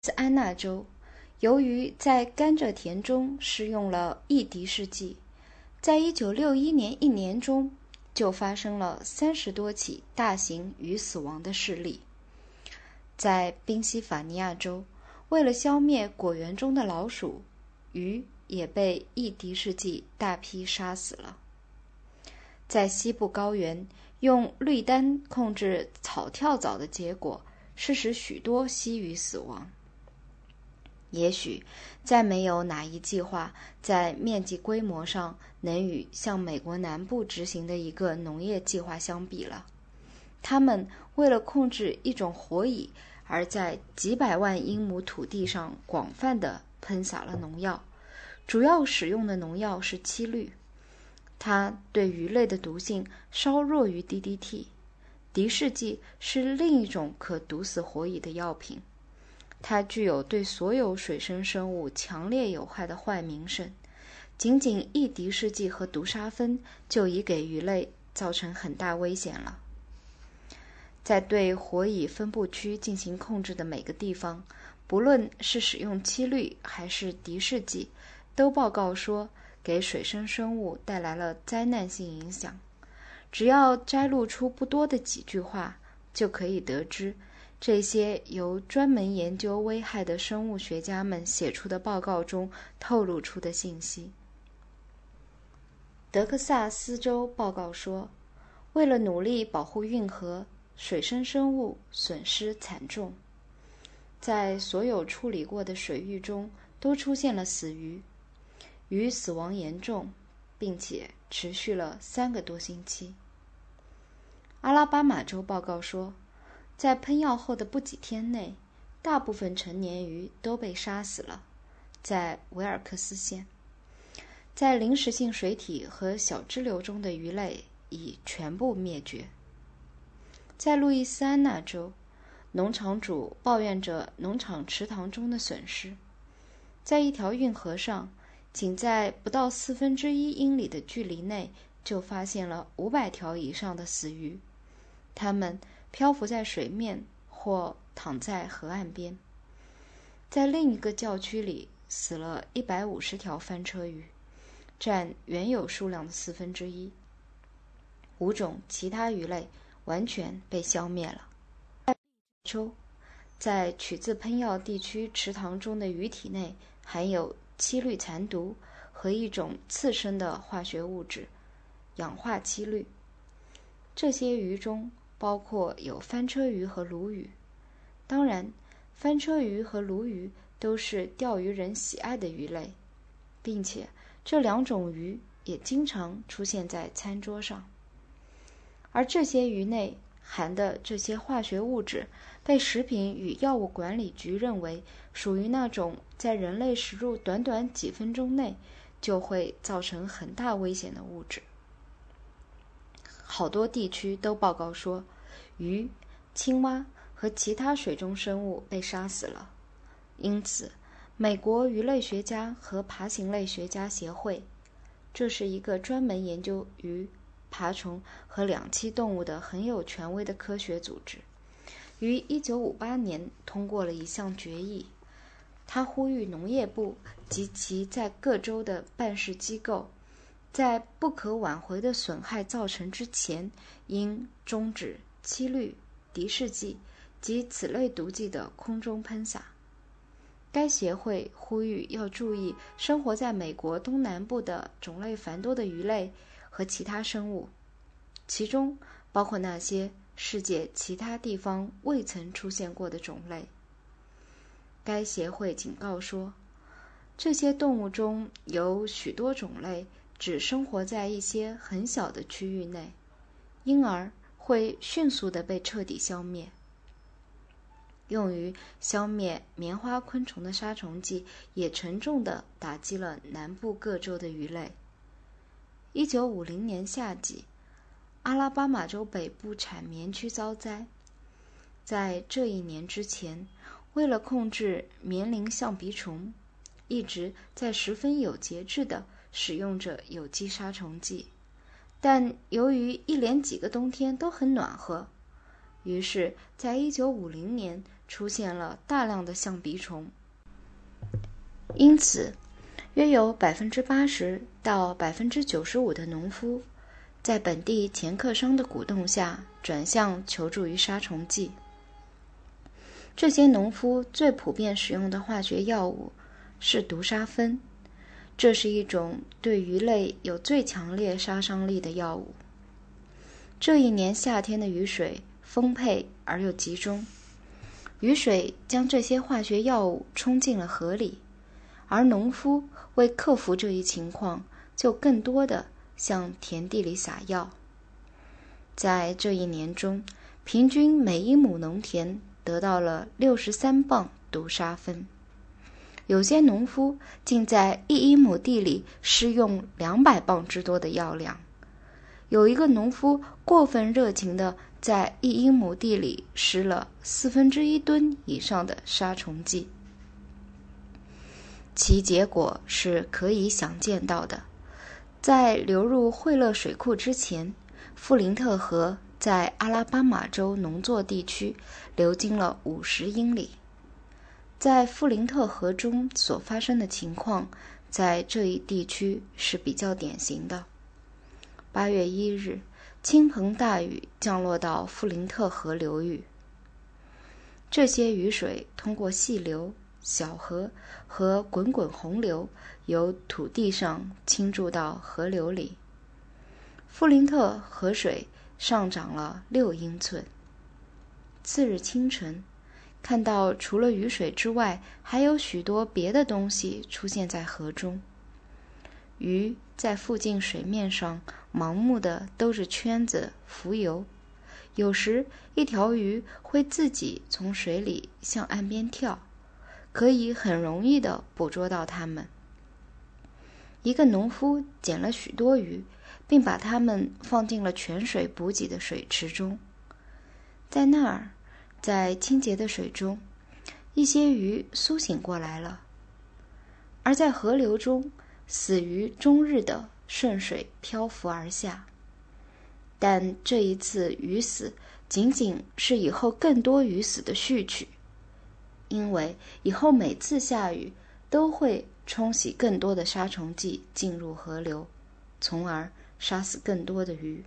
斯安那州，由于在甘蔗田中施用了异敌试剂，在一九六一年一年中就发生了三十多起大型鱼死亡的事例。在宾夕法尼亚州，为了消灭果园中的老鼠，鱼也被异敌试剂大批杀死了。在西部高原，用绿丹控制草跳蚤的结果是使许多溪鱼死亡。也许，再没有哪一计划在面积规模上能与向美国南部执行的一个农业计划相比了。他们为了控制一种火蚁，而在几百万英亩土地上广泛地喷洒了农药，主要使用的农药是七氯，它对鱼类的毒性稍弱于 DDT。敌视剂是另一种可毒死火蚁的药品。它具有对所有水生生物强烈有害的坏名声，仅仅一敌视剂和毒杀酚就已给鱼类造成很大危险了。在对火蚁分布区进行控制的每个地方，不论是使用漆氯还是敌视剂，都报告说给水生生物带来了灾难性影响。只要摘录出不多的几句话，就可以得知。这些由专门研究危害的生物学家们写出的报告中透露出的信息。德克萨斯州报告说，为了努力保护运河，水生生物损失惨重，在所有处理过的水域中都出现了死鱼，鱼死亡严重，并且持续了三个多星期。阿拉巴马州报告说。在喷药后的不几天内，大部分成年鱼都被杀死了。在维尔克斯县，在临时性水体和小支流中的鱼类已全部灭绝。在路易斯安那州，农场主抱怨着农场池塘中的损失。在一条运河上，仅在不到四分之一英里的距离内，就发现了五百条以上的死鱼，它们。漂浮在水面或躺在河岸边。在另一个教区里，死了一百五十条翻车鱼，占原有数量的四分之一。五种其他鱼类完全被消灭了。秋，在取自喷药地区池塘中的鱼体内含有七氯残毒和一种次生的化学物质——氧化七氯。这些鱼中。包括有翻车鱼和鲈鱼，当然，翻车鱼和鲈鱼都是钓鱼人喜爱的鱼类，并且这两种鱼也经常出现在餐桌上。而这些鱼内含的这些化学物质，被食品与药物管理局认为属于那种在人类食入短短几分钟内就会造成很大危险的物质。好多地区都报告说，鱼、青蛙和其他水中生物被杀死了。因此，美国鱼类学家和爬行类学家协会，这是一个专门研究鱼、爬虫和两栖动物的很有权威的科学组织，于1958年通过了一项决议。他呼吁农业部及其在各州的办事机构。在不可挽回的损害造成之前，应终止七氯、敌视剂及此类毒剂的空中喷洒。该协会呼吁要注意生活在美国东南部的种类繁多的鱼类和其他生物，其中包括那些世界其他地方未曾出现过的种类。该协会警告说，这些动物中有许多种类。只生活在一些很小的区域内，因而会迅速的被彻底消灭。用于消灭棉花昆虫的杀虫剂也沉重的打击了南部各州的鱼类。一九五零年夏季，阿拉巴马州北部产棉区遭灾。在这一年之前，为了控制棉铃象鼻虫，一直在十分有节制的。使用着有机杀虫剂，但由于一连几个冬天都很暖和，于是，在一九五零年出现了大量的象鼻虫。因此，约有百分之八十到百分之九十五的农夫，在本地掮客商的鼓动下，转向求助于杀虫剂。这些农夫最普遍使用的化学药物是毒杀酚，这是一种对鱼类有最强烈杀伤力的药物。这一年夏天的雨水丰沛而又集中，雨水将这些化学药物冲进了河里，而农夫为克服这一情况，就更多的向田地里撒药。在这一年中，平均每一亩农田。得到了六十三磅毒杀酚，有些农夫竟在一英亩地里施用两百磅之多的药量。有一个农夫过分热情地在一英亩地里施了四分之一吨以上的杀虫剂，其结果是可以想见到的。在流入惠勒水库之前，富林特河。在阿拉巴马州农作地区流经了五十英里，在富林特河中所发生的情况，在这一地区是比较典型的。八月一日，倾盆大雨降落到富林特河流域，这些雨水通过细流、小河和滚滚洪流，由土地上倾注到河流里。富林特河水。上涨了六英寸。次日清晨，看到除了雨水之外，还有许多别的东西出现在河中。鱼在附近水面上盲目的兜着圈子浮游，有时一条鱼会自己从水里向岸边跳，可以很容易的捕捉到它们。一个农夫捡了许多鱼。并把它们放进了泉水补给的水池中，在那儿，在清洁的水中，一些鱼苏醒过来了；而在河流中，死鱼终日的顺水漂浮而下。但这一次鱼死仅仅是以后更多鱼死的序曲，因为以后每次下雨都会冲洗更多的杀虫剂进入河流，从而。杀死更多的鱼。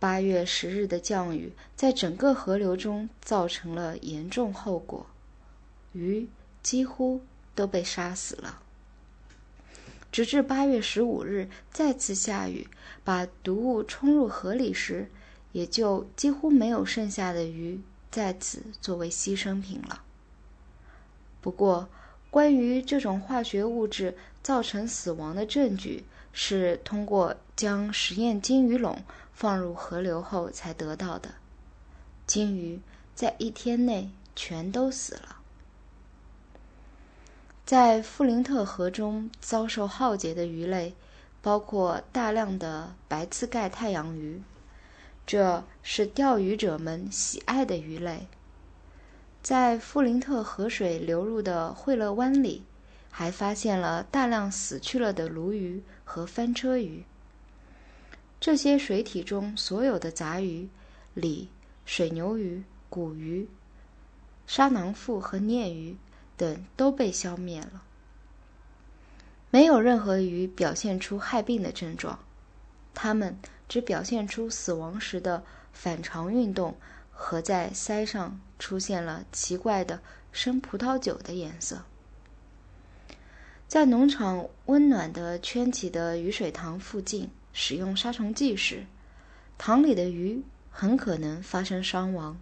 八月十日的降雨在整个河流中造成了严重后果，鱼几乎都被杀死了。直至八月十五日再次下雨，把毒物冲入河里时，也就几乎没有剩下的鱼在此作为牺牲品了。不过，关于这种化学物质造成死亡的证据。是通过将实验金鱼笼放入河流后才得到的。金鱼在一天内全都死了。在富林特河中遭受浩劫的鱼类，包括大量的白刺盖太阳鱼，这是钓鱼者们喜爱的鱼类。在富林特河水流入的惠勒湾里。还发现了大量死去了的鲈鱼和翻车鱼。这些水体中所有的杂鱼、鲤、水牛鱼、骨鱼、沙囊腹和鲶鱼等都被消灭了。没有任何鱼表现出害病的症状，它们只表现出死亡时的反常运动和在鳃上出现了奇怪的生葡萄酒的颜色。在农场温暖的圈起的雨水塘附近使用杀虫剂时，塘里的鱼很可能发生伤亡。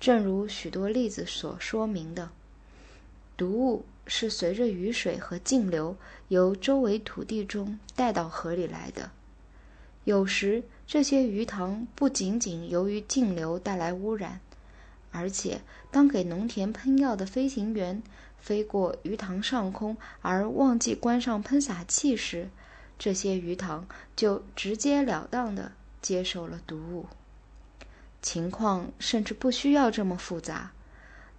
正如许多例子所说明的，毒物是随着雨水和径流由周围土地中带到河里来的。有时，这些鱼塘不仅仅由于径流带来污染，而且当给农田喷药的飞行员。飞过鱼塘上空而忘记关上喷洒器时，这些鱼塘就直截了当地接受了毒物。情况甚至不需要这么复杂，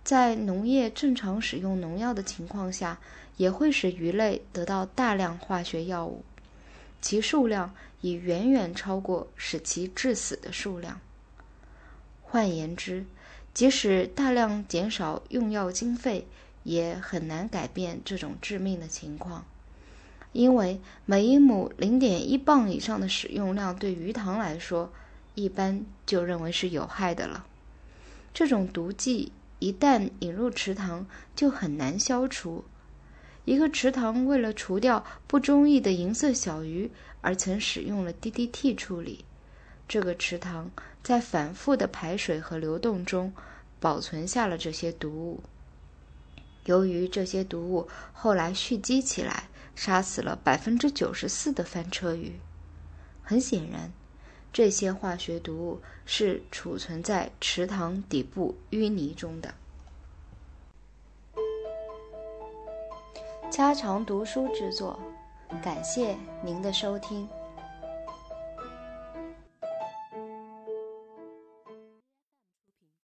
在农业正常使用农药的情况下，也会使鱼类得到大量化学药物，其数量已远远超过使其致死的数量。换言之，即使大量减少用药经费，也很难改变这种致命的情况。因为每一亩零点一磅以上的使用量对鱼塘来说，一般就认为是有害的了。这种毒剂一旦引入池塘，就很难消除。一个池塘为了除掉不中意的银色小鱼，而曾使用了 DDT 处理。这个池塘在反复的排水和流动中，保存下了这些毒物。由于这些毒物后来蓄积起来，杀死了百分之九十四的翻车鱼。很显然，这些化学毒物是储存在池塘底部淤泥中的。家常读书之作，感谢您的收听。